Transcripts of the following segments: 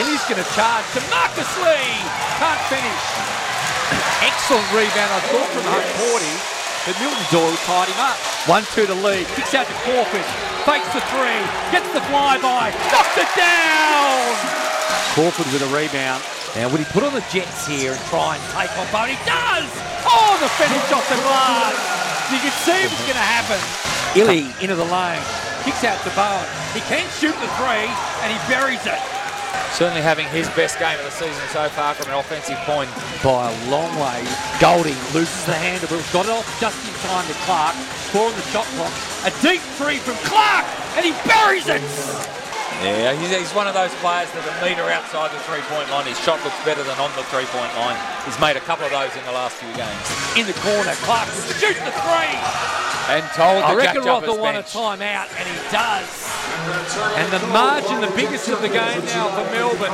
Ili's going to charge to Marcus Lee. Can't finish. Excellent rebound, I thought, from Hunt Porty. But Milton Doyle tied him up. 1-2 to lead. Kicks out to Crawford. Fakes the three. Gets the flyby. Knocks it down. Crawford with a rebound. Now, would he put on the Jets here and try and take on Bowen? He does! Oh, the finish off the glass. You can see what's going to happen. Illy into the lane. Kicks out to Bowen. He can shoot the three, and he buries it. Certainly having his best game of the season so far from an offensive point. By a long way. Goulding loses the handle, but got it off just in time to Clark. Four on the shot clock. A deep three from Clark, and he buries it. Yeah, he's, he's one of those players that a metre outside the three-point line. His shot looks better than on the three-point line. He's made a couple of those in the last few games. In the corner, Clark shoots the three. And told I the reckon Rothel won a timeout, and he does. And the margin, the biggest of the game now for Melbourne,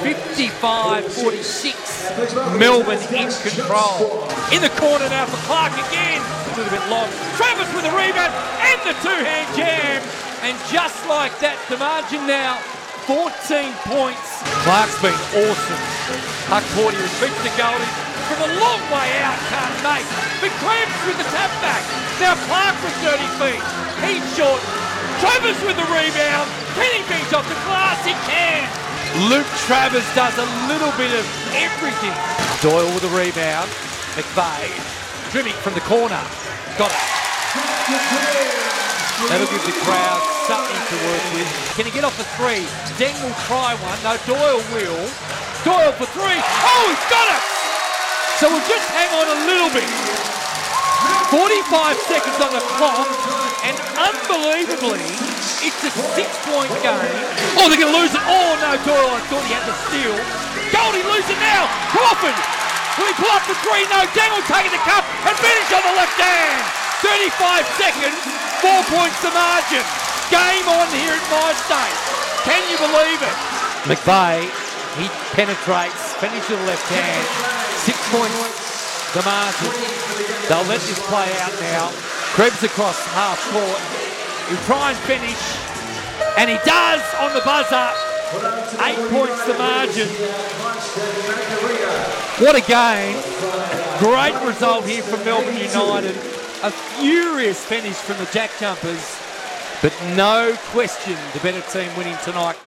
55-46. Melbourne in control. In the corner now for Clark again. A little bit long. Travers with the rebound and the two-hand jam. And just like that, the margin now, 14 points. Clark's been awesome. Hukporti retreats to Goldie. From a long way out, can't make. But Clamps with the tap back. Now Clark from 30 feet. He's short. Travers with the rebound. Can he finish off the glass? He can. Luke Travers does a little bit of everything. Doyle with the rebound. McVeigh. Drimming from the corner. Got it. That'll give the crowd something to work with. Can he get off the three? Deng will try one. No, Doyle will. Doyle for three. Oh, he's got it! So we'll just hang on a little bit. 45 seconds on the clock, and unbelievably, it's a six-point game. Oh, they're going to lose it. Oh, no, Doyle, I thought he had the steal. Goldie lose it now. Crawford. Will he pull up the three? No, Dangle taking the cup and finish on the left hand. 35 seconds, four points to margin. Game on here at my state. Can you believe it? McVeigh, he penetrates, finish with the left hand. Six points, the margin. They'll let this play out now. Krebs across half court. He'll try and finish, and he does on the buzzer. Eight points the margin. What a game. Great result here from Melbourne United. A furious finish from the Jack Jumpers, but no question the better team winning tonight.